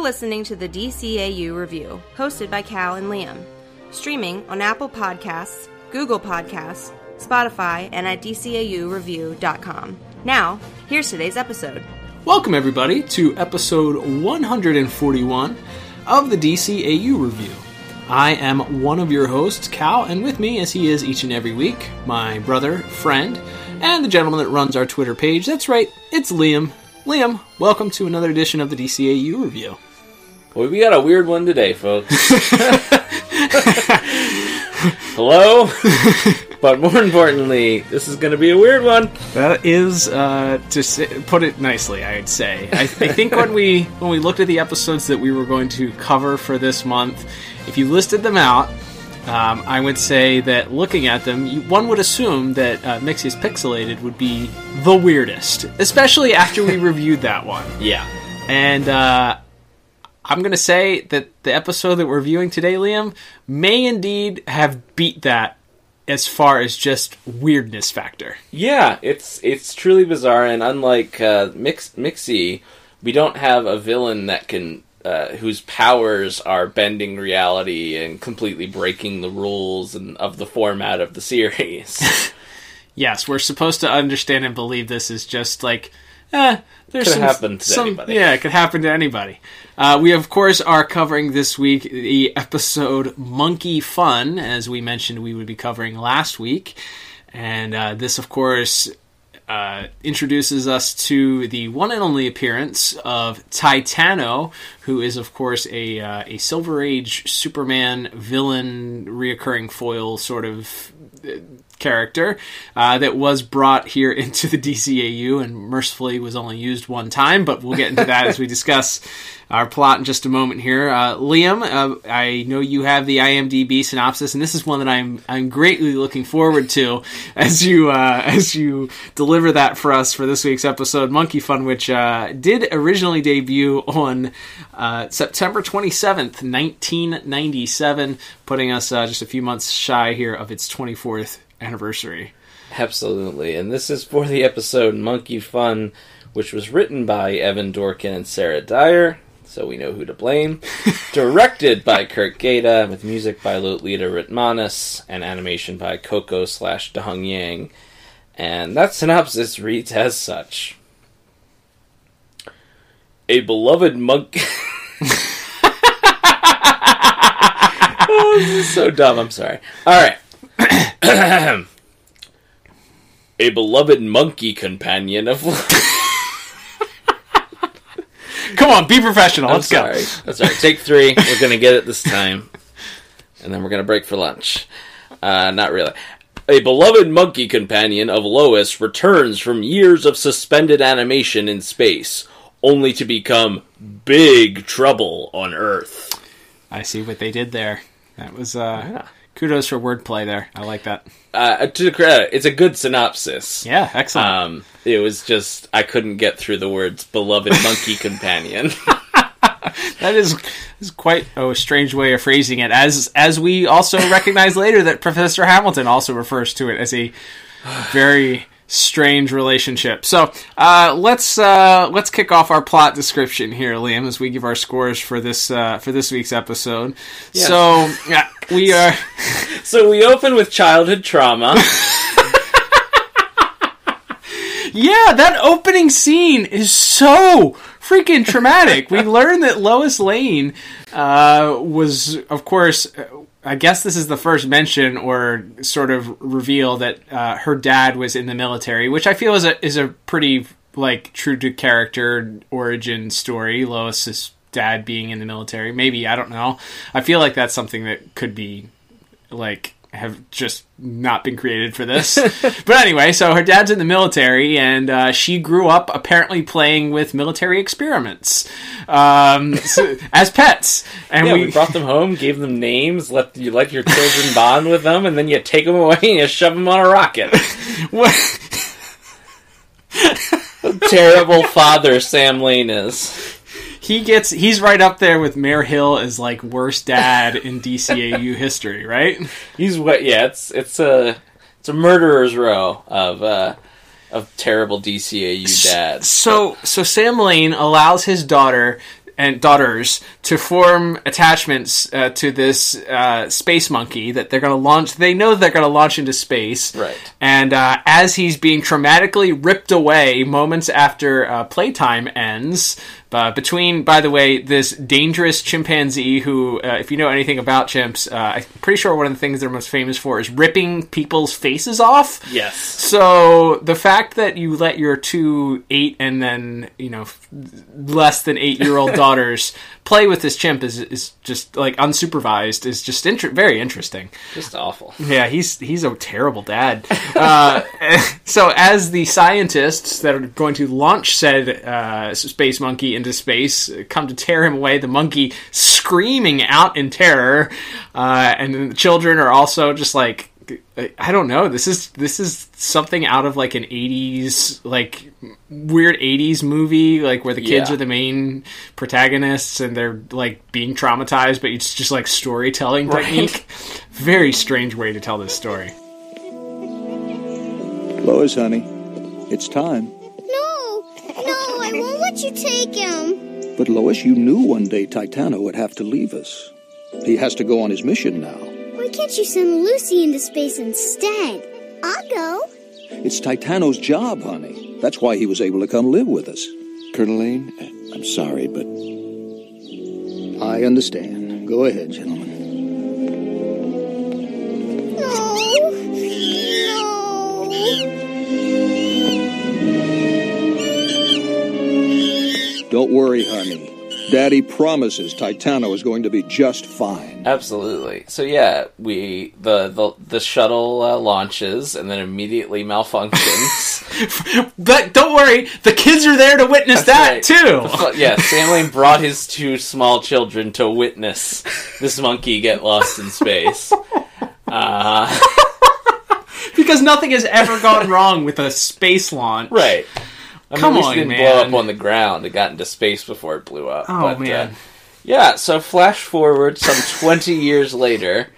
You're listening to the DCAU Review, hosted by Cal and Liam. Streaming on Apple Podcasts, Google Podcasts, Spotify, and at DCAUReview.com. Now, here's today's episode. Welcome, everybody, to episode 141 of the DCAU Review. I am one of your hosts, Cal, and with me, as he is each and every week, my brother, friend, and the gentleman that runs our Twitter page. That's right, it's Liam. Liam, welcome to another edition of the DCAU Review. Boy, we got a weird one today, folks. Hello? but more importantly, this is going to be a weird one. That is, uh, to say, put it nicely, I'd say. I, I think when we when we looked at the episodes that we were going to cover for this month, if you listed them out, um, I would say that looking at them, you, one would assume that uh, Mxyzpixilated would be the weirdest, especially after we reviewed that one. Yeah. And uh, I'm going to say that the episode that we're viewing today, Liam, may indeed have beat that as far as just weirdness factor. Yeah, it's it's truly bizarre, and unlike uh, Mix Mixie, we don't have a villain that can uh, whose powers are bending reality and completely breaking the rules and of the format of the series. yes, we're supposed to understand and believe this is just like, eh, there's Could some, happen to some- anybody. Yeah, it could happen to anybody. Uh, we of course are covering this week the episode Monkey Fun, as we mentioned we would be covering last week, and uh, this of course. Uh, introduces us to the one and only appearance of Titano, who is, of course, a uh, a Silver Age Superman villain, reoccurring foil sort of character uh, that was brought here into the DCAU and mercifully was only used one time, but we'll get into that as we discuss our plot in just a moment here. Uh, Liam, uh, I know you have the IMDb synopsis, and this is one that I'm I'm greatly looking forward to as you uh, as you deliver that for us for this week's episode, Monkey Fun, which uh, did originally debut on uh, September 27th, 1997, putting us uh, just a few months shy here of its 24th anniversary. Absolutely, and this is for the episode Monkey Fun, which was written by Evan Dorkin and Sarah Dyer. So we know who to blame. Directed by Curt Geda, with music by Lolita Ritmanis and animation by Koko slash Dong Yang. And that synopsis reads as such: A beloved monkey. oh, this is so dumb. I'm sorry. All right. A beloved monkey companion of. Come on, be professional. I'm Let's go. sorry. I'm sorry. Take three. We're gonna get it this time, and then we're gonna break for lunch. Uh, not really. A beloved monkey companion of Lois returns from years of suspended animation in space, only to become big trouble on Earth. I see what they did there. That was uh, Yeah. Kudos for wordplay there. I like that. Uh, to the credit, it's a good synopsis. Yeah, excellent. Um, it was just I couldn't get through the words "beloved monkey companion." that is, is quite oh, a strange way of phrasing it. As as we also recognize later that Professor Hamilton also refers to it as a very strange relationship. So uh, let's uh, let's kick off our plot description here, Liam, as we give our scores for this uh, for this week's episode. Yeah. So yeah, we are. so we open with childhood trauma. Yeah, that opening scene is so freaking traumatic. we learn that Lois Lane uh, was, of course, I guess this is the first mention or sort of reveal that uh, her dad was in the military, which I feel is a is a pretty like true to character origin story. Lois's dad being in the military, maybe I don't know. I feel like that's something that could be like have just not been created for this. but anyway, so her dad's in the military, and uh, she grew up apparently playing with military experiments um, so- as pets. And Yeah, we, we brought them home, gave them names, let you let your children bond with them, and then you take them away and you shove them on a rocket. what, Terrible father Sam Lane is. He gets he's right up there with Mayor Hill as like worst dad in DCAU history, right? He's what? Yeah, it's it's a it's a murderer's row of uh, of terrible DCAU dads. So so Sam Lane allows his daughter and daughters to form attachments uh, to this uh, space monkey that they're going to launch. They know they're going to launch into space, Right. And uh, as he's being traumatically ripped away moments after uh, playtime ends, uh, between, by the way, this dangerous chimpanzee who, uh, if you know anything about chimps, uh, I'm pretty sure one of the things they're most famous for is ripping people's faces off. Yes. So the fact that you let your two eight and then you know less than eight year old daughters play with this chimp is is just like unsupervised is just inter- very interesting. Just awful. Yeah, he's he's a terrible dad. Uh, so as the scientists that are going to launch said uh, space monkey into space come to tear him away, the monkey screaming out in terror, uh, and then the children are also just like. I don't know. This is this is something out of like an '80s like weird '80s movie, like where the kids Yeah. are the main protagonists and they're like being traumatized, but it's just like storytelling Right. technique. Very strange way to tell this story. Lois, honey, it's time. No, no, I won't let you take him. But Lois, you knew one day Titano would have to leave us. He has to go on his mission now. Why can't you send Lucy into space instead? I'll go. It's Titano's job, honey. That's why he was able to come live with us. Colonel Lane, eh, I'm sorry, but I understand. Go ahead, gentlemen. No, no. Don't worry, honey. Daddy promises Titano is going to be just fine. Absolutely. So yeah, we the the, the shuttle uh, launches and then immediately malfunctions. But don't worry, the kids are there to witness that right. too. But yeah, Sam Lane brought his two small children to witness this monkey get lost in space. Uh, because nothing has ever gone wrong with a space launch. right. I mean, at least on, it didn't man. blow up on the ground. It got into space before it blew up. Oh, But, uh, man. yeah. So flash forward some twenty years later,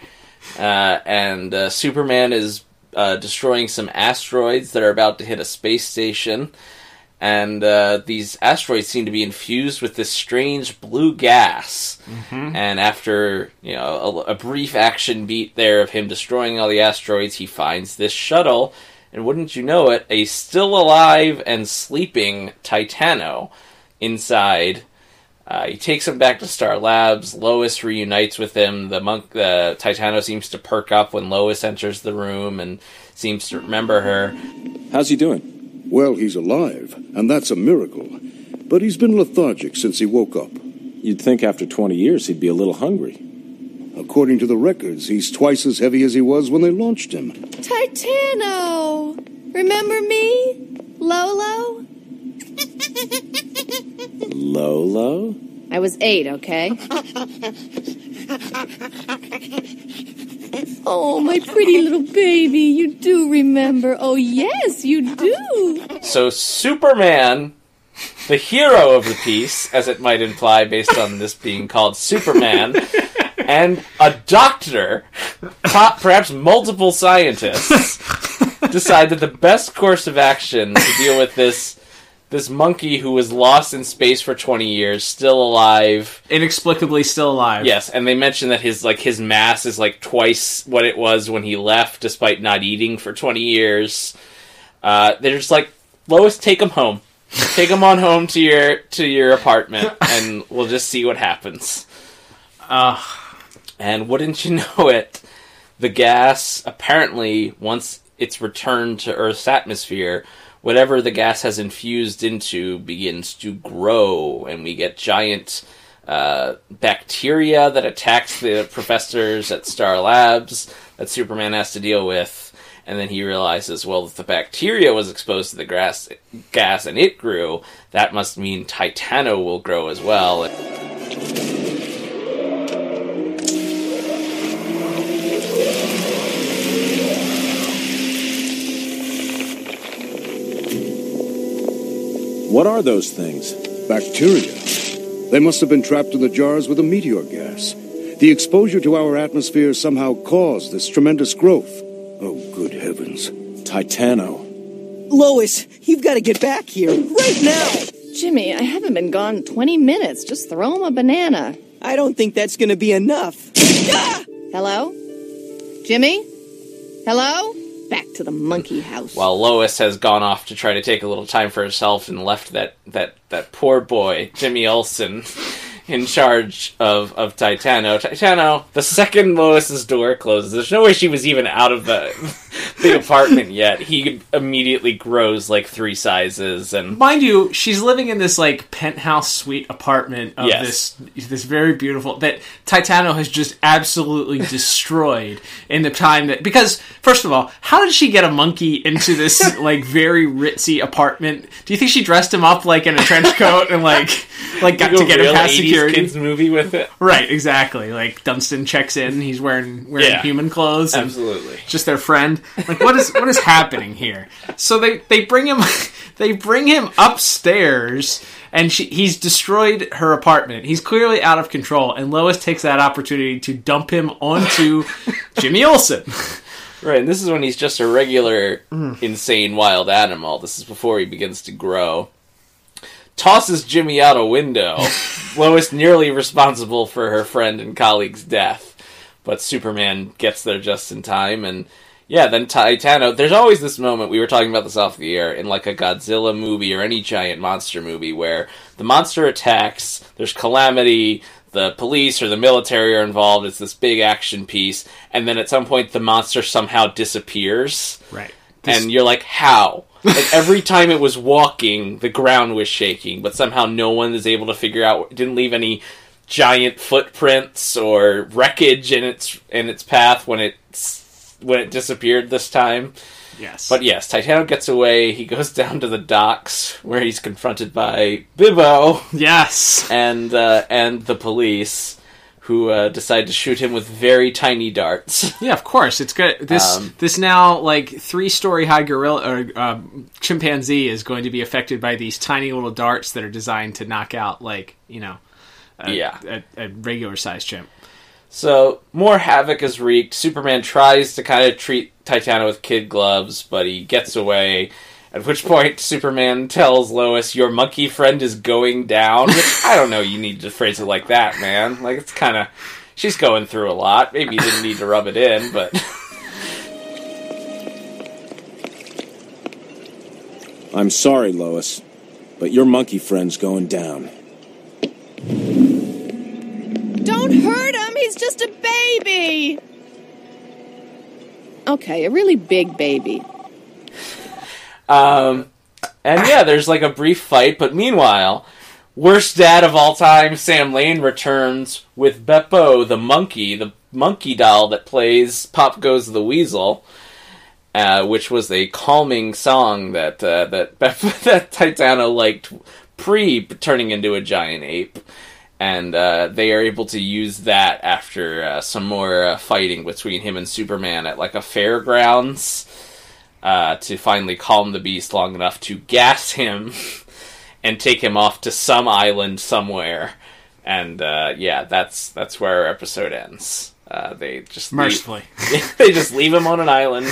uh, and uh, Superman is uh, destroying some asteroids that are about to hit a space station. And uh, these asteroids seem to be infused with this strange blue gas. And after you know a, a brief action beat there of him destroying all the asteroids, he finds this shuttle, and wouldn't you know it, a still alive and sleeping Titano inside. Uh, he takes him back to Star Labs. Lois reunites with him. The monk, the Titano, seems to perk up when Lois enters the room and seems to remember her. how's he doing? Well, he's alive, and that's a miracle. But he's been lethargic since he woke up. You'd think after 20 years he'd be a little hungry. According to the records, he's twice as heavy as he was when they launched him. Titano! Remember me? Lolo? Lolo? I was eight, okay? oh, my pretty little baby, you do remember. Oh, yes, you do. So Superman, the hero of the piece, as it might imply based on this being called Superman, and a doctor, perhaps multiple scientists, decide that the best course of action to deal with this this monkey who was lost in space for 20 years, still alive. Inexplicably still alive. Yes, and they mention that his like his mass is like twice what it was when he left, despite not eating for 20 years. Uh, they're just like, Lois, take him home. Take him on home to your to your apartment, and we'll just see what happens. Uh, And wouldn't you know it, the gas apparently once it's returned to Earth's atmosphere, whatever the gas has infused into begins to grow, and we get giant uh, bacteria that attacks the professors at Star Labs that Superman has to deal with. And then he realizes, well, if the bacteria was exposed to the grass, gas and it grew, that must mean Titano will grow as well. What are those things? Bacteria. They must have been trapped in the jars with a meteor gas. The exposure to our atmosphere somehow caused this tremendous growth. Oh, good heavens. Titano. Lois, you've got to get back here right now. Jimmy, I haven't been gone 20 minutes. Just throw him a banana. I don't think that's gonna be enough. Hello? Jimmy? Hello? Back to the monkey house. While Lois has gone off to try to take a little time for herself and left that that that poor boy Jimmy Olsen in charge of of Titano. Titano, the second Lois's door closes, there's no way she was even out of the the apartment yet. He immediately grows like three sizes and Mind you, she's living in this like penthouse suite apartment of Yes. this this very beautiful that Titano has just absolutely destroyed in the time that because first of all, how did she get a monkey into this like very ritzy apartment? Do you think she dressed him up like in a trench coat and like like got to get him past 80s security? kids movie with it. Right, exactly. Like Dunston checks in, he's wearing wearing Yeah. human clothes. Absolutely. just their friend. Like what is what is happening here? So they they bring him they bring him upstairs and she, he's destroyed her apartment. He's clearly out of control and Lois takes that opportunity to dump him onto Jimmy Olsen. Right, and this is when he's just a regular, Mm. insane wild animal. This is before he begins to grow. Tosses Jimmy out a window. Lois nearly responsible for her friend and colleague's death, but Superman gets there just in time. And yeah, then Titano. There's always this moment we were talking about this off the air in like a Godzilla movie or any giant monster movie where the monster attacks. There's calamity. The police or the military are involved. It's this big action piece, and then at some point the monster somehow disappears Right. And you're like, how? Like every time it was walking, the ground was shaking, but somehow no one is able to figure out. It didn't leave any giant footprints or wreckage in its in its path when it when it disappeared this time. Yes. But yes, Titano gets away. He goes down to the docks where he's confronted by Bibbo yes. and uh, and the police, who uh, decide to shoot him with very tiny darts. Yeah, of course. It's good. This Um, this now like three story high gorilla or um, chimpanzee is going to be affected by these tiny little darts that are designed to knock out like you know, a, Yeah. a, a regular sized chimp. So more havoc is wreaked. Superman tries to kind of treat Titano with kid gloves, but he gets away. At which point, Superman tells Lois, "Your monkey friend is going down." Which I don't know. You need to phrase it like that, man. Like it's kind of she's going through a lot. Maybe you didn't need to rub it in, but I'm sorry, Lois, but your monkey friend's going down. Don't hurt him! He's just a baby! Okay, a really big baby. Um, and yeah, there's like a brief fight, but meanwhile, worst dad of all time, Sam Lane returns with Beppo, the monkey, the monkey doll that plays Pop Goes the Weasel, uh, which was a calming song that uh, that that Titano liked pre turning into a giant ape. And uh, they are able to use that after uh, some more uh, fighting between him and Superman at like a fairgrounds uh, to finally calm the beast long enough to gas him and take him off to some island somewhere. And uh, yeah, that's that's where our episode ends. Uh, they just leave- Mercifully. they just leave him on an island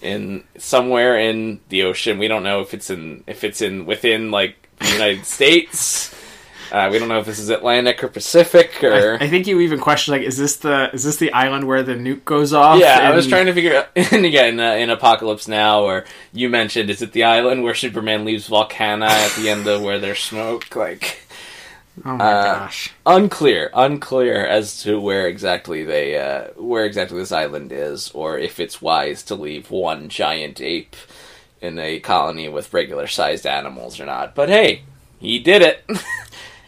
in somewhere in the ocean. We don't know if it's in if it's in within like the United States. Uh, we don't know if this is Atlantic or Pacific or. I, I think you even questioned like, is this the is this the island where the nuke goes off? yeah, I was trying to figure out. And again, uh, in Apocalypse Now, or you mentioned, is it the island where Superman leaves Volcana at the end of where there's smoke? Like, Oh my uh, gosh. unclear, unclear as to where exactly they, uh, where exactly this island is, or if it's wise to leave one giant ape in a colony with regular sized animals or not. But hey, he did it.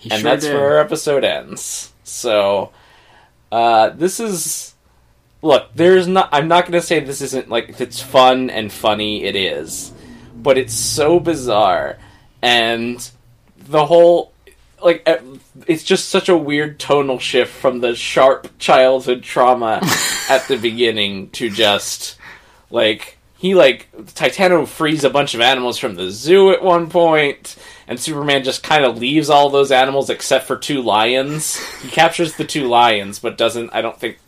He and sure that's did. where our episode ends. So, uh, this is look. There's not. I'm not going to say this isn't like if it's fun and funny. It is, but it's so bizarre, and the whole like it's just such a weird tonal shift from the sharp childhood trauma at the beginning to just like he like Titano frees a bunch of animals from the zoo at one point, and Superman just kind of leaves all those animals except for two lions. He captures the two lions, but doesn't. I don't think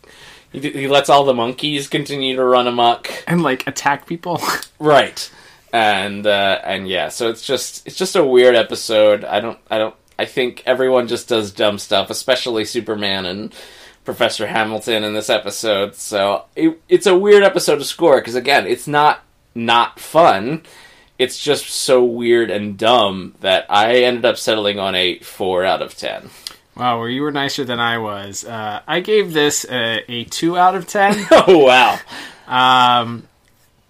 he, he lets all the monkeys continue to run amok. and like attack people. Right. and uh, and yeah, so it's just it's just a weird episode. I don't I don't I think everyone just does dumb stuff, especially Superman and Professor Hamilton in this episode. So it, it's a weird episode to score because again, it's not not fun. It's just so weird and dumb that I ended up settling on a four out of ten. Wow, well, you were nicer than I was. Uh, I gave this a, a two out of ten. oh wow. Um,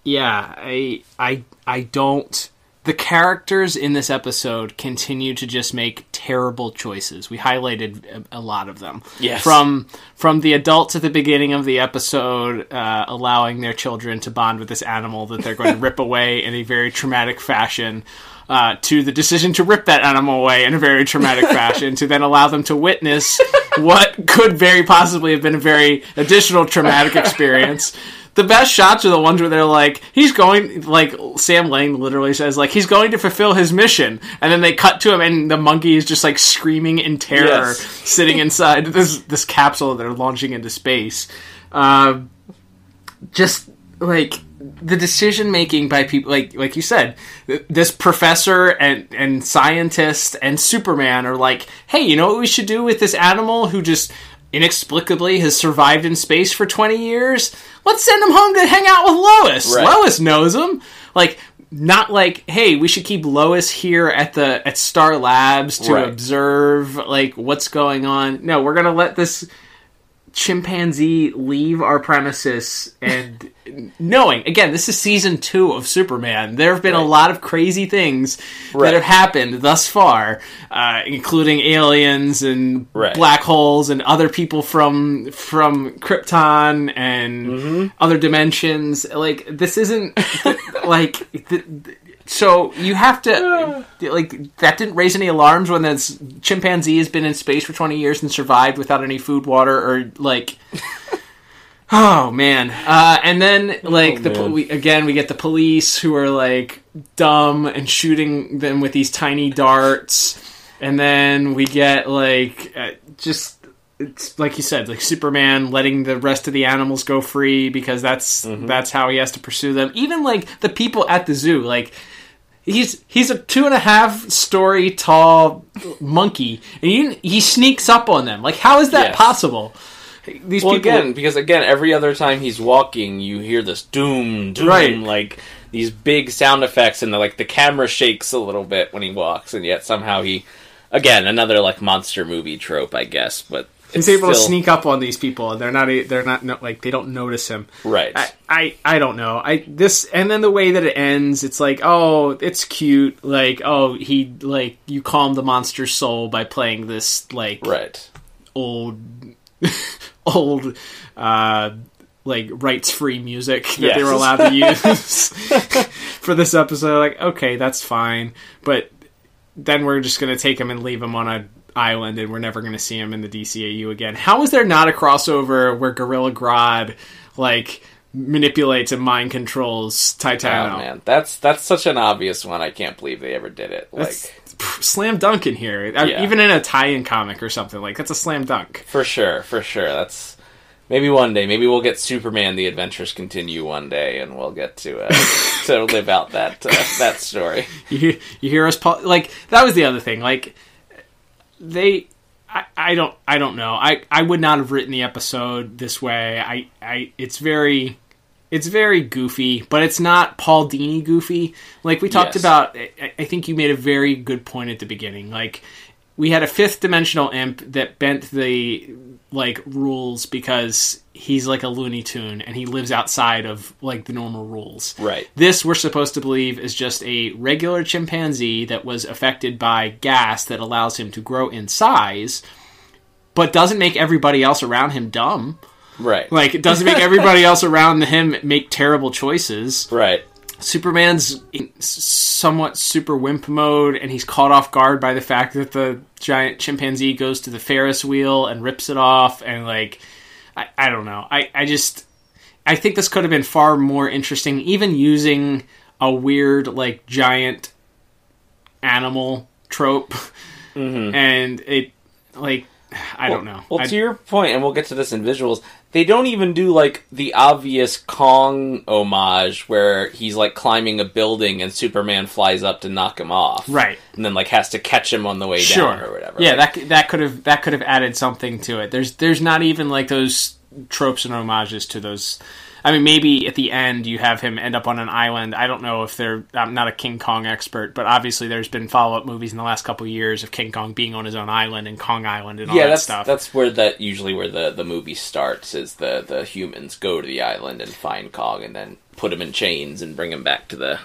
yeah, I I I don't. The characters in this episode continue to just make terrible choices. We highlighted a, a lot of them. Yes. From from the adults at the beginning of the episode, uh, allowing their children to bond with this animal that they're going to rip away in a very traumatic fashion. Uh, to the decision to rip that animal away in a very traumatic fashion, to then allow them to witness what could very possibly have been a very additional traumatic experience the best shots are the ones where they're like, he's going, like Sam Lane literally says, like he's going to fulfill his mission, and then they cut to him, and the monkey is just like screaming in terror, Yes. sitting inside this this capsule that they're launching into space. Um, just like the decision making by people, like like you said, this professor and and scientist and Superman are like, hey, you know what we should do with this animal who just inexplicably has survived in space for 20 years let's send him home to hang out with lois Right. lois knows him like not like hey we should keep lois here at the at star labs to Right. observe like what's going on no we're gonna let this chimpanzee leave our premises and knowing again this is season two of superman there have been a lot of crazy things Right. that have happened thus far uh, including aliens and Right. black holes and other people from from krypton and Mm-hmm. other dimensions like this isn't like th- th- so you have to like that didn't raise any alarms when this chimpanzee has been in space for 20 years and survived without any food water or like oh man. Uh, and then like the Oh, man. we, again we get the police who are like dumb and shooting them with these tiny darts. And then we get like uh, just it's like you said like superman letting the rest of the animals go free because that's that's how he has to pursue them. Even like the people at the zoo like he's he's a two and a half story tall monkey and he, he sneaks up on them like how is that Yes. possible these Well, people again, because again, every other time he's walking, you hear this doom, doom, Right. like these big sound effects, and the, like the camera shakes a little bit when he walks, and yet somehow he, again, another like monster movie trope, I guess, but he's it's able to sneak up on these people and they're not they're not no, like they don't notice him right. I, I I don't know. I this and then the way that it ends, it's like, oh, it's cute. Like, oh, he like you calm the monster's soul by playing this like right. old old uh like rights free music that they were allowed to use for this episode. Like, okay, that's fine. But then we're just gonna take him and leave him on a island and we're never gonna see him in the DCAU again. How is there not a crossover where Gorilla Grodd like manipulates and mind controls Titano? Oh man, that's that's such an obvious one. I can't believe they ever did it. Like That's pff, slam dunk in here. I- Yeah. Even in a tie-in comic or something like that's a slam dunk. for sure, for sure. That's maybe one day. Maybe we'll get Superman: The Adventures Continue one day, and we'll get to uh, to live out that uh, that story. you hear, you hear us like that was the other thing like they I, I don't I don't know. I I would not have written the episode this way. I I it's very it's very goofy but it's not Paul Dini goofy. Like we talked Yes. about I, I think you made a very good point at the beginning. Like we had a fifth dimensional imp that bent the like rules because he's like a Looney Tune and he lives outside of like the normal rules. Right. This we're supposed to believe is just a regular chimpanzee that was affected by gas that allows him to grow in size, but doesn't make everybody else around him dumb. Right. Like it doesn't make everybody else around him make terrible choices. Right. Superman's in somewhat super wimp mode, and he's caught off guard by the fact that the giant chimpanzee goes to the Ferris wheel and rips it off, and like, I, I don't know. I, I just, I think this could have been far more interesting, even using a weird like giant animal trope, mm-hmm. and it like I don't know. Well, I- to your point, and we'll get to this in visuals, they don't even do like the obvious Kong homage where he's like climbing a building and Superman flies up to knock him off, Right. And then like has to catch him on the way sure down or whatever. Yeah, Like, that that could have that could have added something to it. There's there's not even like those tropes and homages to those. I mean, maybe at the end you have him end up on an island. I don't know if they're. I'm not a King Kong expert, but obviously there's been follow up movies in the last couple of years of King Kong being on his own island and Kong Island and all yeah, that that's stuff. that's where that usually where the the movie starts is the the humans go to the island and find Kong and then put him in chains and bring him back to the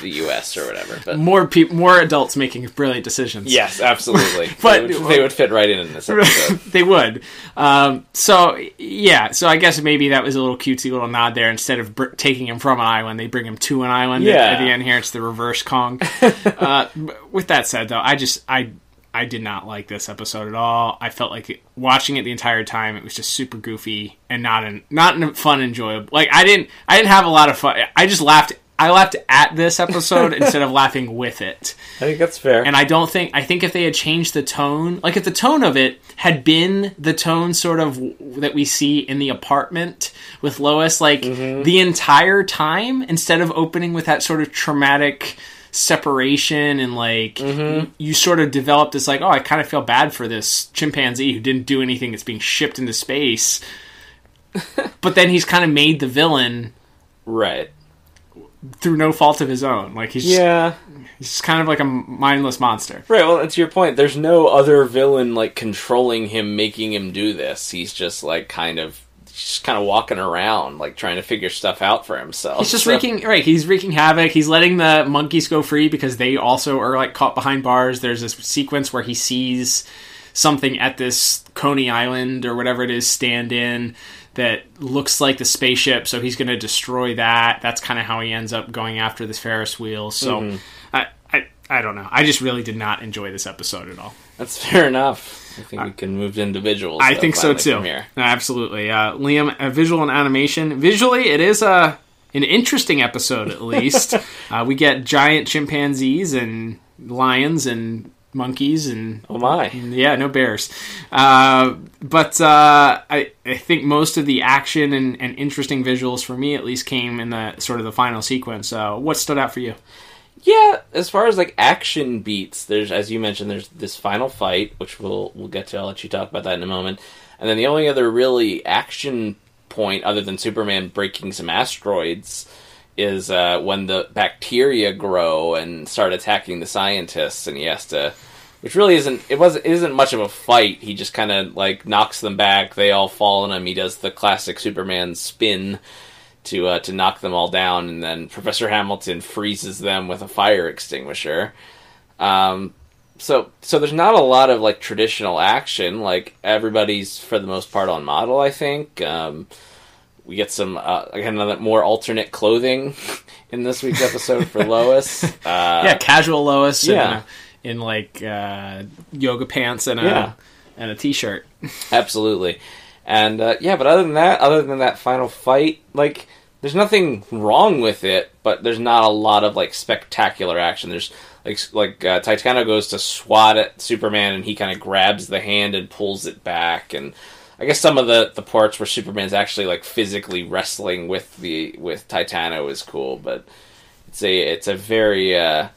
the U.S. or whatever. But more people, more adults making brilliant decisions. yes, absolutely. But- they would, they would fit right in in this episode. they would. Um, so yeah, so I guess maybe that was a little cutesy little nod there. Instead of br- taking him from an island, they bring him to an island. at- Yeah. At, the end here, it's the reverse Kong. uh, with that said, though, I just I I did not like this episode at all. I felt like it, watching it the entire time, it was just super goofy and not in not fun, enjoyable. Like I didn't I didn't have a lot of fun. I just laughed. I laughed at this episode instead of laughing with it. I think that's fair. And I don't think I think if they had changed the tone, like if the tone of it had been the tone sort of that we see in the apartment with Lois, like mm-hmm. the entire time, instead of opening with that sort of traumatic separation and like mm-hmm. you, you sort of develop this like, oh, I kind of feel bad for this chimpanzee who didn't do anything that's being shipped into space. but then he's kind of made the villain right. Through no fault of his own. Like he's Yeah. he's just kind of like a mindless monster. Right, well, to your point, there's no other villain like controlling him, making him do this. He's just like kind of, just kind of walking around, like trying to figure stuff out for himself. He's just So- wreaking right. He's wreaking havoc. He's letting the monkeys go free because they also are like caught behind bars. There's this sequence where he sees something at this Coney Island or whatever it is stand in that looks like the spaceship. So he's going to destroy that. That's kind of how he ends up going after this Ferris wheel. So Mm-hmm. I, I I don't know. I just really did not enjoy this episode at all. That's fair enough. I think we can move to individuals. I though, think so too. here. Absolutely, uh, Liam. Uh, visual and animation. Visually, it is a an interesting episode. At least uh, we get giant chimpanzees and lions and monkeys and Oh my! yeah, no bears. Uh, but uh, I, I think most of the action and, and interesting visuals for me, at least, came in the sort of the final sequence. Uh, what stood out for you? Yeah, as far as like action beats, there's as you mentioned, there's this final fight, which we'll we'll get to. I'll let you talk about that in a moment. And then the only other really action point, other than Superman breaking some asteroids, is uh, when the bacteria grow and start attacking the scientists, and he has to. Which really isn't it was it isn't much of a fight. He just kind of like knocks them back. They all fall on him. He does the classic Superman spin to uh, to knock them all down, and then Professor Hamilton freezes them with a fire extinguisher. Um, so so there's not a lot of like traditional action. Like everybody's for the most part on model. I think um, we get some uh, again another more alternate clothing in this week's episode for Lois. Uh, yeah, casual Lois. yeah. In, in like uh, yoga pants and a Yeah. and a t-shirt. Absolutely. And uh, yeah, but other than that, other than that final fight, like there's nothing wrong with it, but there's not a lot of like spectacular action. There's like like uh, Titano goes to swat at Superman, and he kind of grabs the hand and pulls it back, and I guess some of the the parts where Superman's actually like physically wrestling with the with Titano is cool, but it's a it's a very uh,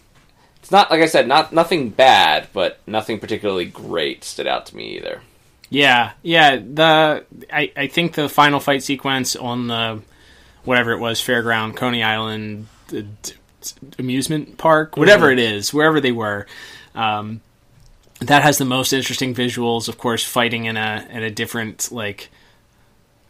it's not like I said, not nothing bad, but nothing particularly great stood out to me either. Yeah, yeah. The I, I think the final fight sequence on the whatever it was, fairground, Coney Island, the amusement park, whatever it is, wherever they were. Um, that has the most interesting visuals. Of course, fighting in a in a different like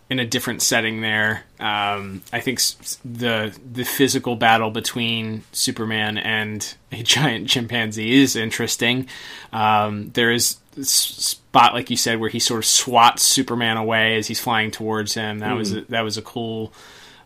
in a different setting there. Um, I think the the physical battle between Superman and a giant chimpanzee is interesting. Um, there is spot like you said where he sort of swats Superman away as he's flying towards him. That was a, that was a cool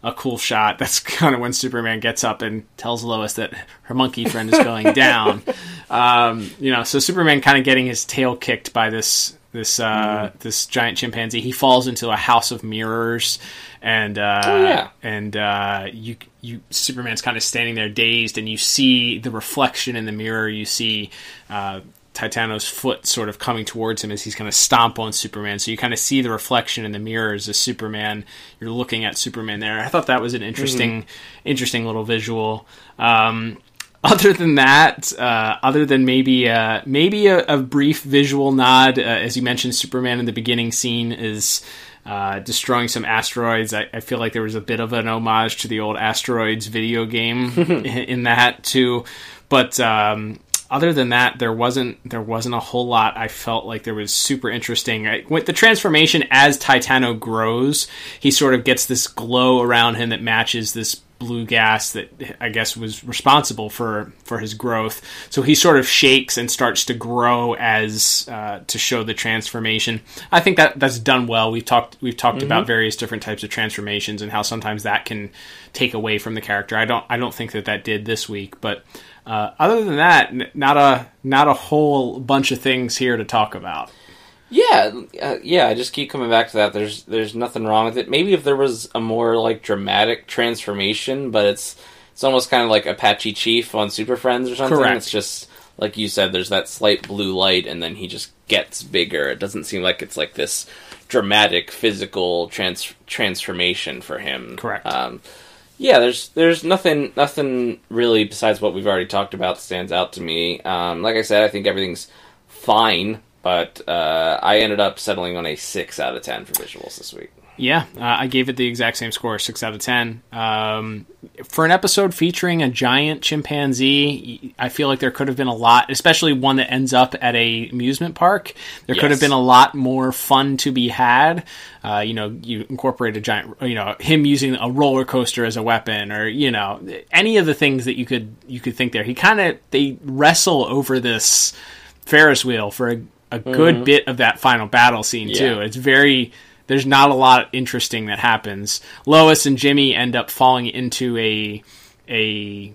a cool shot. That's kind of when Superman gets up and tells Lois that her monkey friend is going down. Um, you know, so Superman kind of getting his tail kicked by this this uh, this giant chimpanzee. He falls into a house of mirrors, and uh, Oh, yeah. and uh, you you Superman's kind of standing there dazed, and you see the reflection in the mirror. You see. Titano's foot sort of coming towards him as he's going to stomp on Superman. So you kind of see the reflection in the mirrors as Superman. You're looking at Superman there. I thought that was an interesting, interesting little visual. Um, other than that, uh, other than maybe uh, maybe a, a brief visual nod, uh, as you mentioned, Superman in the beginning scene is uh, destroying some asteroids. I, I feel like there was a bit of an homage to the old asteroids video game in, in that too. But um, other than that, there wasn't there wasn't a whole lot. I felt like there was super interesting. I, with the transformation as Titano grows, he sort of gets this glow around him that matches this blue gas that I guess was responsible for for his growth. So he sort of shakes and starts to grow as uh, to show the transformation. I think that that's done well. We've talked we've talked about various different types of transformations and how sometimes that can take away from the character. I don't I don't think that that did this week, but. Uh, other than that, n- not a not a whole bunch of things here to talk about. Yeah, uh, yeah. I just keep coming back to that. There's there's nothing wrong with it. Maybe if there was a more like dramatic transformation, but it's it's almost kind of like Apache Chief on Super Friends or something. Correct. It's just like you said. There's that slight blue light, and then he just gets bigger. It doesn't seem like it's like this dramatic physical trans- transformation for him. Correct. Um, yeah, there's there's nothing nothing really besides what we've already talked about stands out to me. Um, like I said, I think everything's fine, but uh, I ended up settling on a six out of ten for visuals this week. Yeah, uh, I gave it the exact same score, six out of ten. Um, for an episode featuring a giant chimpanzee, I feel like there could have been a lot, especially one that ends up at a amusement park. There could have been a lot more fun to be had. Uh, you know, you incorporate a giant, you know, him using a roller coaster as a weapon, or you know, any of the things that you could you could think there. He kind of they wrestle over this Ferris wheel for a, a mm-hmm. good bit of that final battle scene too. Yeah. It's very there's not a lot interesting that happens. Lois and Jimmy end up falling into a a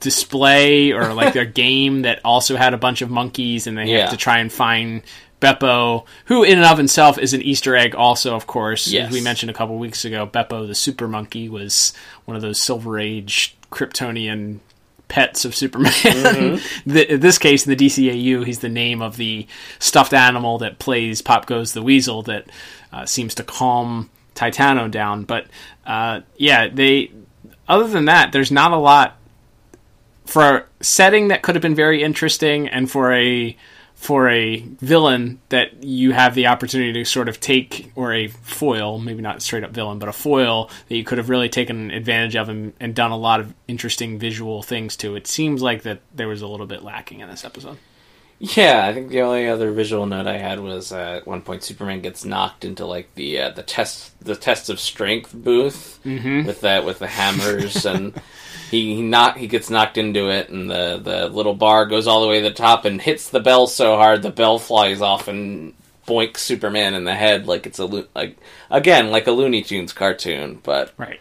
display or like a game that also had a bunch of monkeys and they Yeah. have to try and find Beppo, who in and of himself is an Easter egg also, of course. Yes. As we mentioned a couple weeks ago, Beppo the super monkey was one of those silver age Kryptonian pets of Superman. the, in this case, in the DCAU, he's the name of the stuffed animal that plays Pop Goes the Weasel that uh, seems to calm Titano down. But uh, yeah, they. Other than that, there's not a lot for a setting that could have been very interesting, and for a for a villain that you have the opportunity to sort of take, or a foil, maybe not straight up villain, but a foil that you could have really taken advantage of and, and done a lot of interesting visual things to. It seems like that there was a little bit lacking in this episode. Yeah, I think the only other visual note I had was uh, at one point Superman gets knocked into like the uh, the test the test of strength booth with that with the hammers and he he knock he gets knocked into it and the the little bar goes all the way to the top and hits the bell so hard the bell flies off and boinks Superman in the head like it's a like again like a Looney Tunes cartoon but Right.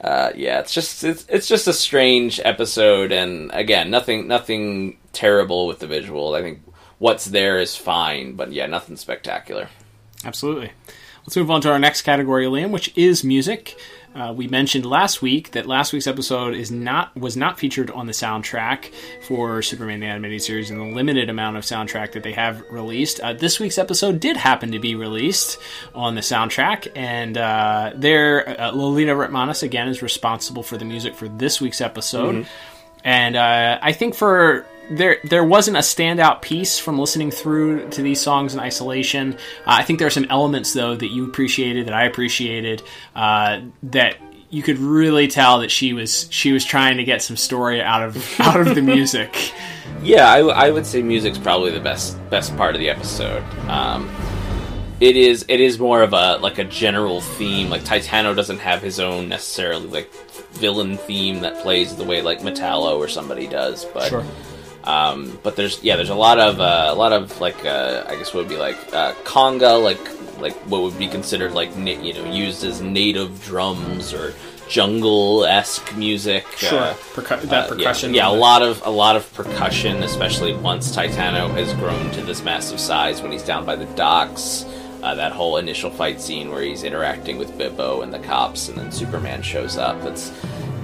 uh, yeah, it's just it's, it's just a strange episode, and again, nothing nothing terrible with the visual. I think what's there is fine, but yeah, nothing spectacular. Absolutely. Let's move on to our next category, Liam, which is music. Uh, we mentioned last week that last week's episode is not was not featured on the soundtrack for Superman the Animated Series and the limited amount of soundtrack that they have released. Uh, this week's episode did happen to be released on the soundtrack, and uh, there uh, Lolita Ritmanis again is responsible for the music for this week's episode. And uh, I think for there there wasn't a standout piece from listening through to these songs in isolation. Uh, I think there are some elements though that you appreciated that I appreciated uh, that you could really tell that she was she was trying to get some story out of out of the music. Yeah, I would say music's probably the best best part of the episode. Um, it is it is more of a like a general theme. Like Titano doesn't have his own necessarily like villain theme that plays the way like Metallo or somebody does, but. Um, but there's yeah, there's a lot of uh, a lot of like uh, I guess what would be like uh, conga, like like what would be considered like na- you know used as native drums or jungle esque music. uh, Percu- that uh, percussion. Yeah, yeah, a lot of a lot of percussion, especially once Titano has grown to this massive size when he's down by the docks. Uh, that whole initial fight scene where he's interacting with Bibbo and the cops, and then Superman shows up. It's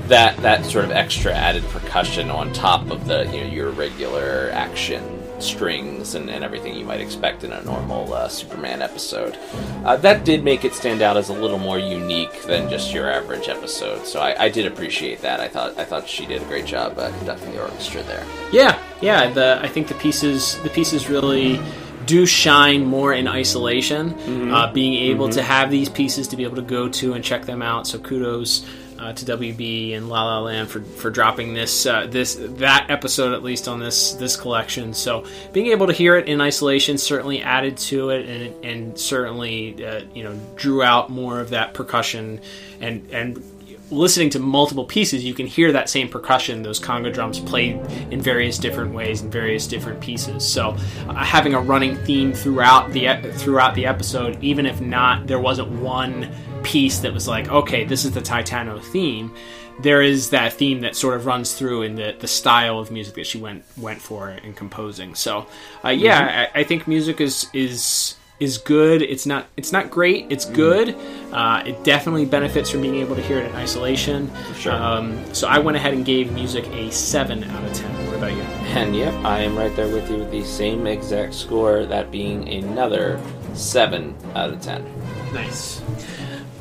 that that sort of extra added percussion on top of the you know your regular action strings and, and everything you might expect in a normal uh, Superman episode. Uh, that did make it stand out as a little more unique than just your average episode. So I, I did appreciate that. I thought I thought she did a great job uh, conducting the orchestra there. Yeah, yeah. The I think the pieces the pieces really do shine more in isolation. Uh, being able to have these pieces to be able to go to and check them out. So kudos. Uh, to WB and La La Land for, for dropping this uh, this that episode at least on this this collection. So being able to hear it in isolation certainly added to it and and certainly uh, you know drew out more of that percussion and and listening to multiple pieces, you can hear that same percussion, those conga drums played in various different ways in various different pieces. So, uh, having a running theme throughout the throughout the episode, even if not there wasn't one piece that was like, okay, this is the Titano theme. There is that theme that sort of runs through in the, the style of music that she went went for in composing. So, uh, yeah, I, I think music is is is good. It's not it's not great. It's good. Uh, it definitely benefits from being able to hear it in isolation. Sure. Um, so I went ahead and gave music a seven out of ten. What about you? And yep, I am right there with you with the same exact score, that being another 7 out of 10. Nice.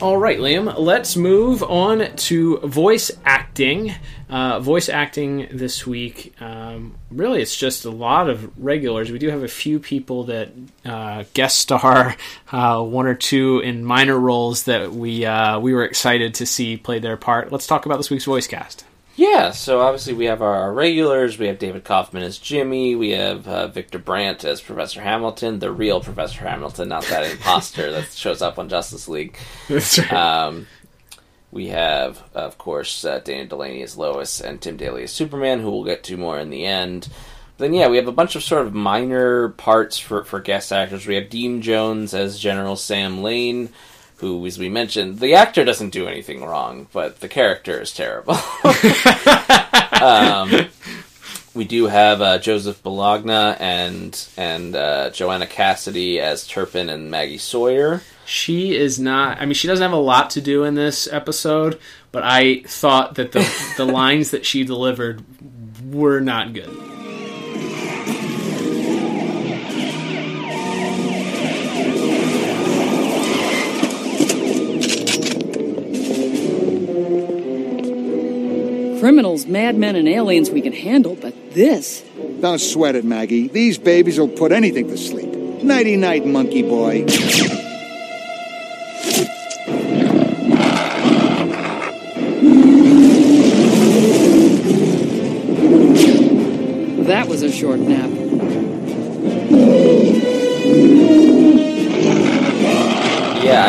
All right, Liam. Let's move on to voice acting. Uh, voice acting this week. Um, really, it's just a lot of regulars. We do have a few people that uh, guest star, uh, one or two in minor roles that we uh, we were excited to see play their part. Let's talk about this week's voice cast. Yeah, so obviously we have our regulars. We have David Kaufman as Jimmy. We have uh, Victor Brandt as Professor Hamilton, the real Professor Hamilton, not that imposter that shows up on Justice League. That's right. Um, we have, of course, uh, Dana Delany as Lois and Tim Daly as Superman, who we'll get to more in the end. Then, yeah, we have a bunch of sort of minor parts for, for guest actors. We have Dean Jones as General Sam Lane, who, as we mentioned, the actor doesn't do anything wrong, but the character is terrible. um, we do have uh, Joseph Bologna and and uh, Joanna Cassidy as Turpin and Maggie Sawyer. She is not. I mean, she doesn't have a lot to do in this episode, but I thought that the the lines that she delivered were not good. Criminals, madmen, and aliens we can handle, but this. Don't sweat it, Maggie. These babies will put anything to sleep. Nighty night, monkey boy. That was a short nap.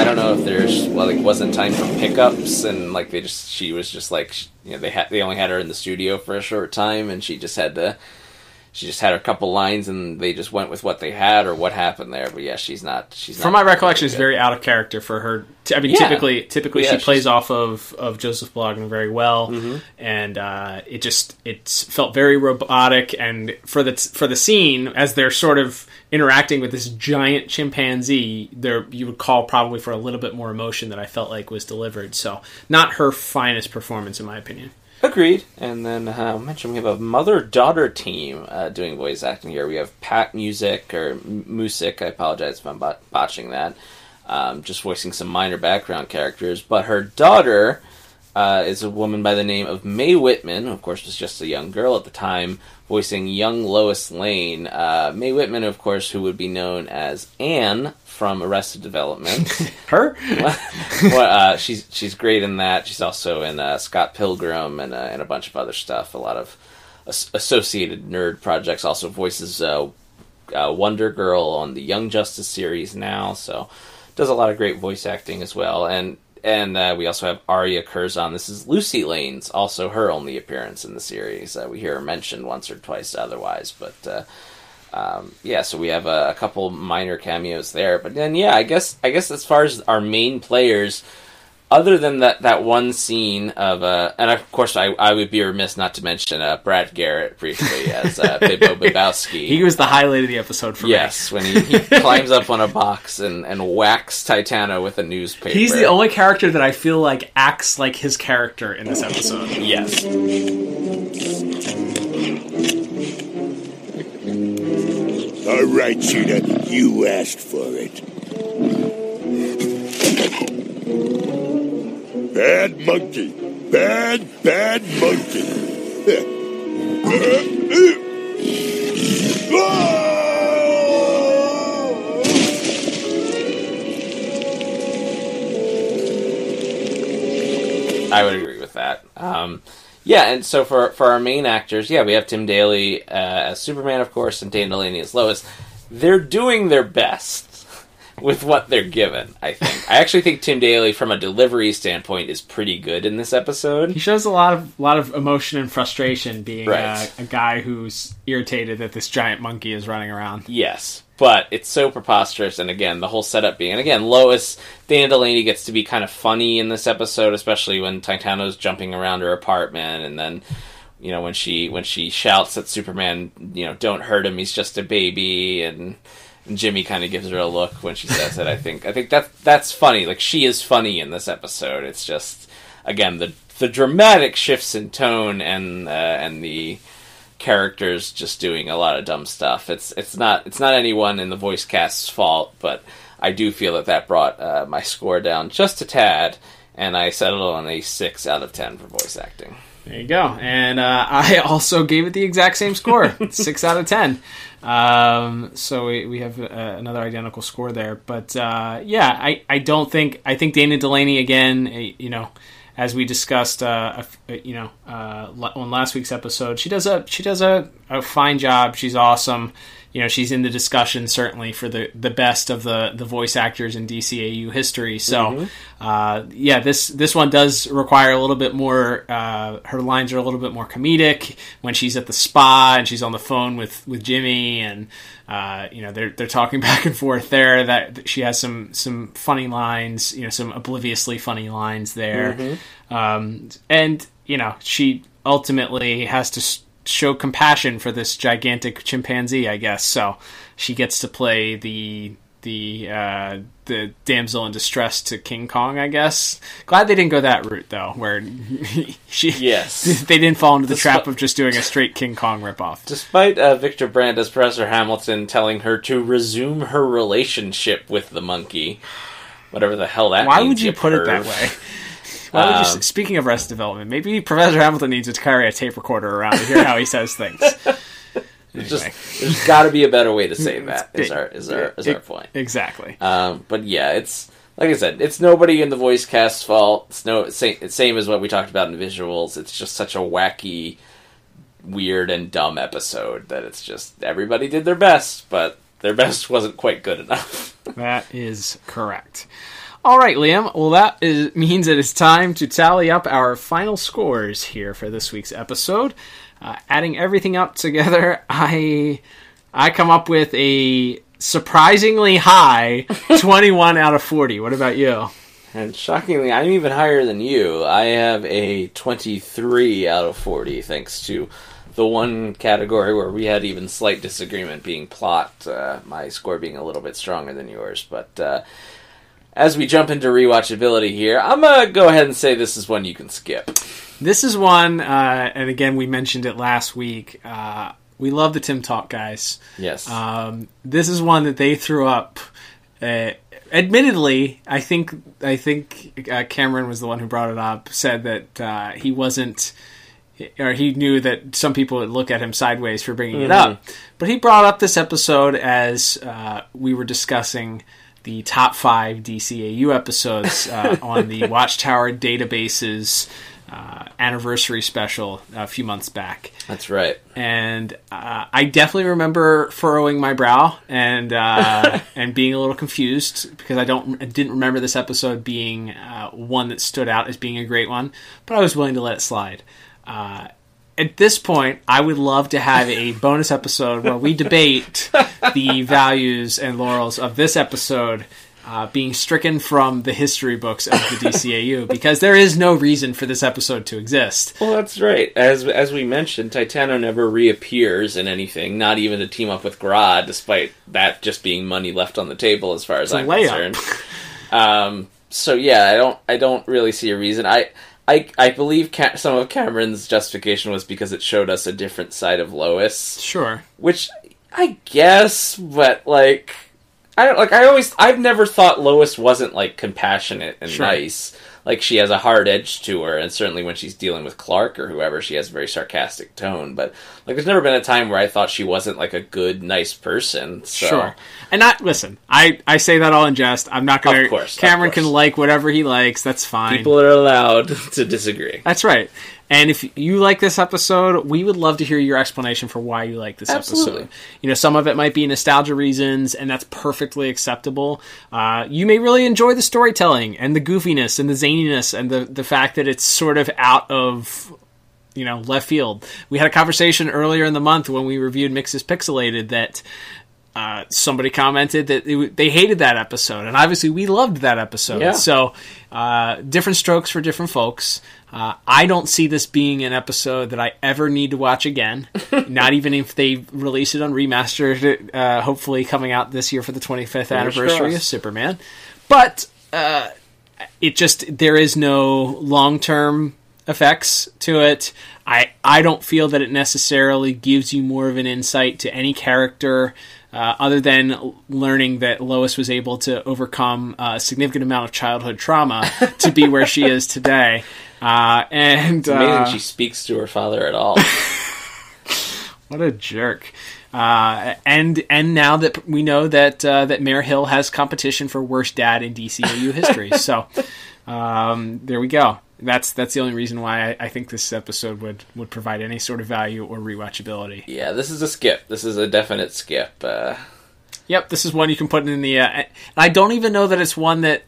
Don't know if there's well, like wasn't time for pickups, and like they just she was just like you know they had they only had her in the studio for a short time, and she just had to she just had a couple lines, and they just went with what they had or what happened there. But yeah, she's not she's From not my recollection, very it's very out of character for her. I mean, Yeah. typically, typically Yeah, she she's- plays off of, of Joseph Bologna very well, Mm-hmm. and uh, it just it felt very robotic. And for the for the scene, as they're sort of interacting with this giant chimpanzee, there you would call probably for a little bit more emotion that I felt like was delivered. So, not her finest performance, in my opinion. Agreed. And then uh, I mentioned we have a mother daughter team uh, doing voice acting here. We have Pat Musick or Music. I apologize if I'm bot- botching that. Um, just voicing some minor background characters, but her daughter uh, is a woman by the name of Mae Whitman. Who of course, was just a young girl at the time, voicing young Lois Lane. Uh, Mae Whitman, of course, who would be known as Anne from Arrested Development. Her? well, uh, she's she's great in that. She's also in uh, Scott Pilgrim and uh, and a bunch of other stuff. A lot of as- associated nerd projects. Also voices uh, uh, Wonder Girl on the Young Justice series now. So does a lot of great voice acting as well. And and uh, we also have Aria Curzon. This is Lucy Lane's also her only appearance in the series. Uh, we hear her mentioned once or twice otherwise, but. Um, yeah, so we have a, a couple minor cameos there, but then yeah, I guess I guess as far as our main players, other than that that one scene of uh, and of course I, I would be remiss not to mention uh, Brad Garrett briefly as uh, Bibbo Bibbowski. He was the highlight of the episode for me. yes, when he, he climbs up on a box and, and whacks Titano with a newspaper. He's the only character that I feel like acts like his character in this episode. Yes. All right, Cheetah, you asked for it. Bad monkey. Bad, bad monkey. I would agree with that. Um, yeah, and so for for our main actors, yeah, we have Tim Daly uh, as Superman, of course, and Dan Delany as Lois. They're doing their best with what they're given. I think. I actually think Tim Daly, from a delivery standpoint, is pretty good in this episode. He shows a lot of lot of emotion and frustration, being Right. uh, a guy who's irritated that this giant monkey is running around. Yes, but it's so preposterous, and again, the whole setup being, and again, Lois, Dana Delany gets to be kind of funny in this episode, especially when Titano's jumping around her apartment, and then, you know, when she when she shouts at Superman, you know, don't hurt him, he's just a baby, and, and Jimmy kind of gives her a look when she says it. I think I think that that's funny. Like she is funny in this episode. It's just again the the dramatic shifts in tone and uh, and the characters just doing a lot of dumb stuff. It's it's not it's not anyone in the voice cast's fault, but I do feel that that brought uh, my score down just a tad, and I settled on a six out of ten for voice acting. There you go. And uh, I also gave it the exact same score, six out of ten. Um, so we, we have uh, another identical score there. But uh, yeah, I, I don't think I think Dana Delany again. uh, You know, as we discussed, uh, uh, you know, uh, on last week's episode, she does a she does a, a fine job. She's awesome. You know, she's in the discussion certainly for the, the best of the, the voice actors in DCAU history. So, Mhm. uh, yeah, this this one does require a little bit more. Uh, her lines are a little bit more comedic when she's at the spa and she's on the phone with, with Jimmy, and uh, you know they're they're talking back and forth there. That she has some some funny lines, you know, some obliviously funny lines there, Mhm. um, and you know she ultimately has to show compassion for this gigantic chimpanzee, I guess. So she gets to play the the uh, the damsel in distress to King Kong, I guess. Glad they didn't go that route though, where she Yes. they didn't fall into the trap of just doing a straight King Kong ripoff. Despite uh, Victor Brandt as Professor Hamilton telling her to resume her relationship with the monkey, whatever the hell that Why means, would you put it that way? Why would you, Um, speaking of Arrested Development, maybe Professor Hamilton needs to carry a tape recorder around to hear how he says things. It's just there's got to be a better way to say that. Is our is our is our point Exactly. Um, but yeah, it's like I said, it's nobody in the voice cast's fault. It's no same, it's same as what we talked about in visuals. It's just such a wacky, weird, and dumb episode that it's just everybody did their best, but their best wasn't quite good enough. That is correct. All right, Liam. Well, that is, means it is time to tally up our final scores here for this week's episode. Uh, adding everything up together, I I come up with a surprisingly high 21 out of 40. What about you? And shockingly, I'm even higher than you. I have a 23 out of 40, thanks to the one category where we had even slight disagreement being plot, uh, my score being a little bit stronger than yours. But uh, as we jump into rewatchability here, I'm going to go ahead and say this is one you can skip. This is one, uh, and again, we mentioned it last week. Uh, we love the Tim Talk guys. Yes. Um, this is one that they threw up. Uh, admittedly, I think I think uh, Cameron was the one who brought it up. Said that uh, he wasn't, or he knew that some people would look at him sideways for bringing it up. But he brought up this episode as uh, we were discussing the top five DCAU episodes uh, on the Watchtower databases uh, anniversary special a few months back That's right. and uh, I definitely remember furrowing my brow and uh, and being a little confused because I don't I didn't remember this episode being uh, one that stood out as being a great one, but I was willing to let it slide. At this point, I would love to have a bonus episode where we debate the values and laurels of this episode. Uh, being stricken from the history books of the DCAU because there is no reason for this episode to exist. Well, that's right. As as we mentioned, Titano never reappears in anything, not even to team up with Grodd, despite that just being money left on the table as far as I'm layup. concerned. Um, so yeah, I don't I don't really see a reason. I I I believe Ca- some of Cameron's justification was because it showed us a different side of Lois. Sure. Which I guess, but like, I don't like. I always, I've never thought Lois wasn't like compassionate and Sure. nice. Like she has a hard edge to her, and certainly when she's dealing with Clark or whoever, she has a very sarcastic tone. But like, there's never been a time where I thought she wasn't like a good, nice person. So. Sure. And I listen, I, I say that all in jest. I'm not gonna Of course, of Cameron course. can like whatever he likes, that's fine. People are allowed to disagree. That's right. And if you like this episode, we would love to hear your explanation for why you like this Absolutely. episode. You know, some of it might be nostalgia reasons, and that's perfectly acceptable. Uh, you may really enjoy the storytelling and the goofiness and the zaniness and the, the fact that it's sort of out of you know left field. We had a conversation earlier in the month when we reviewed Mxyzpixilated that uh, somebody commented that it, they hated that episode, and obviously we loved that episode. Yeah. So uh, different strokes for different folks. Uh, I don't see this being an episode that I ever need to watch again. Not even if they release it on remastered, uh, hopefully coming out this year for the 25th anniversary of. Superman. But uh, it just there is no long term effects to it. I I don't feel that it necessarily gives you more of an insight to any character. Uh, other than learning that Lois was able to overcome a significant amount of childhood trauma to be where she is today, uh, and It's amazing uh, she speaks to her father at all. what a jerk! Uh, and and now that we know that uh, that Mayor Hill has competition for worst dad in DCAU history, so um, there we go. That's that's the only reason why I, I think this episode would would provide any sort of value or rewatchability. yeah, this is a skip. This is a definite skip. Uh, Yep, this is one you can put in the. Uh, I don't even know that it's one that.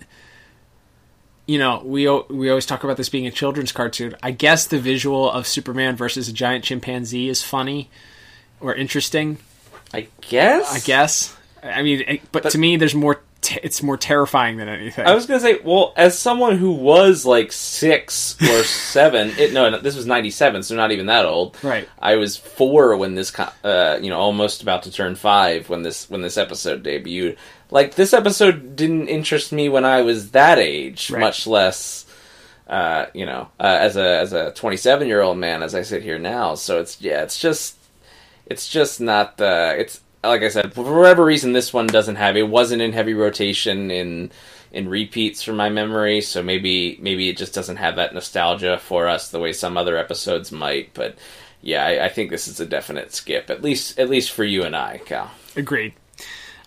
You know, we we always talk about this being a children's cartoon. I guess the visual of Superman versus a giant chimpanzee is funny or interesting. I guess. I guess. I mean, it- but, to me, there's more. T- it's more terrifying than anything. I was gonna say, well, as someone who was like six or seven, it no, this was ninety seven, so not even that old. Right. I was four when this, uh, you know, almost about to turn five when this when this episode debuted. Like this episode didn't interest me when I was that age, Right. much less, uh, you know, uh, as a as a twenty seven year old man as I sit here now. So it's yeah, it's just it's just not uh it's like I said, for whatever reason this one doesn't have it wasn't in heavy rotation in in repeats from my memory, so maybe maybe it just doesn't have that nostalgia for us the way some other episodes might, but yeah, I, I think this is a definite skip, at least at least for you and I, Cal. Agreed.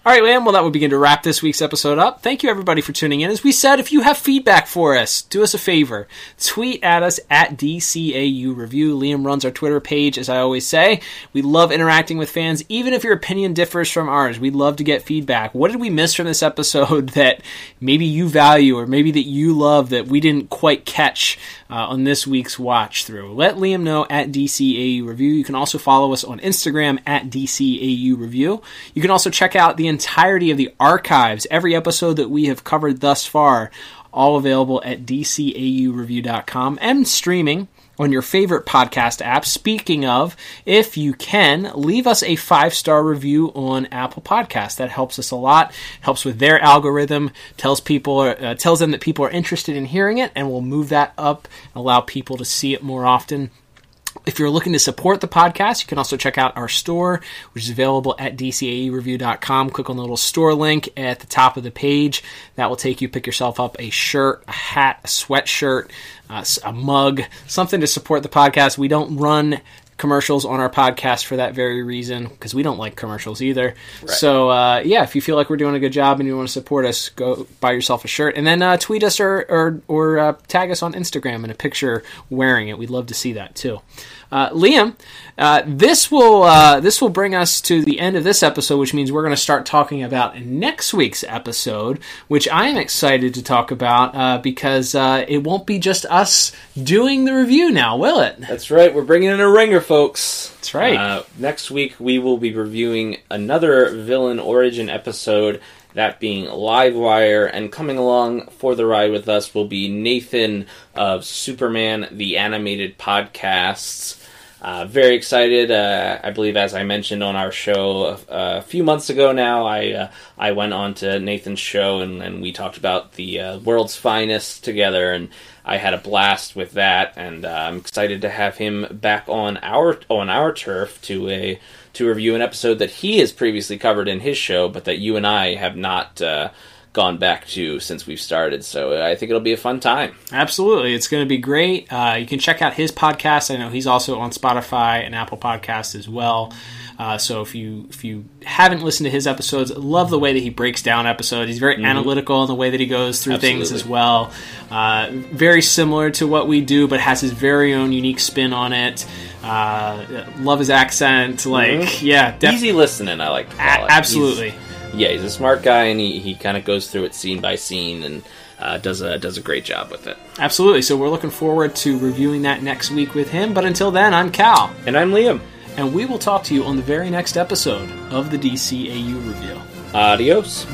All right, Liam. Well, that would begin to wrap this week's episode up. Thank you, everybody, for tuning in. As we said, if you have feedback for us, do us a favor. Tweet at us at DCAU Review. Liam runs our Twitter page, as I always say. We love interacting with fans, even if your opinion differs from ours. We'd love to get feedback. What did we miss from this episode that maybe you value or maybe that you love that we didn't quite catch uh, on this week's watch through? Let Liam know at DCAU Review. You can also follow us on Instagram at DCAU Review. You can also check out the entirety of the archives, every episode that we have covered thus far, all available at DCAUReview.com and streaming on your favorite podcast app. Speaking of, if you can, leave us a five star review on Apple Podcasts. That helps us a lot. Helps with their algorithm. tells people uh, tells them that people are interested in hearing it, and we'll move that up allow people to see it more often. If you're looking to support the podcast, you can also check out our store, which is available at dcaureview.com. Click on the little store link at the top of the page. That will take you, pick yourself up a shirt, a hat, a sweatshirt, uh, a mug, something to support the podcast. We don't run commercials on our podcast for that very reason because we don't like commercials either. So uh, yeah, if you feel like we're doing a good job and you want to support us, go buy yourself a shirt and then uh, tweet us or or, or uh, tag us on Instagram in a picture wearing it. We'd love to see that too. Uh, Liam, uh, this will uh, this will bring us to the end of this episode, which means we're going to start talking about next week's episode, which I am excited to talk about uh, because uh, it won't be just us doing the review now, will it? That's right. We're bringing in a ringer, folks. That's right. Uh, next week we will be reviewing another villain origin episode, that being Livewire, and coming along for the ride with us will be Nathan of Superman the Animated Podcasts. Uh, very excited. Uh, I believe, as I mentioned on our show a, a few months ago now, I uh, I went on to Nathan's show and, and we talked about the uh, world's finest together, and I had a blast with that. And uh, I'm excited to have him back on our on our turf to a to review an episode that he has previously covered in his show, but that you and I have not uh, gone back to since we've started. So I think it'll be a fun time. Absolutely, it's going to be great. Uh, you can check out his podcast. I know he's also on Spotify and Apple Podcasts as well. Uh, so if you if you haven't listened to his episodes, love the way that he breaks down episodes. He's very Mhm. analytical in the way that he goes through things as well. Uh, very similar to what we do, but has his very own unique spin on it. Uh, love his accent. Like, Mhm. yeah, def- Easy listening, I like it. absolutely. He's- yeah, he's a smart guy, and he, he kind of goes through it scene by scene and uh, does a does a great job with it. Absolutely. So we're looking forward to reviewing that next week with him. But until then, I'm Cal. And I'm Liam. And we will talk to you on the very next episode of the DCAU review. Adios.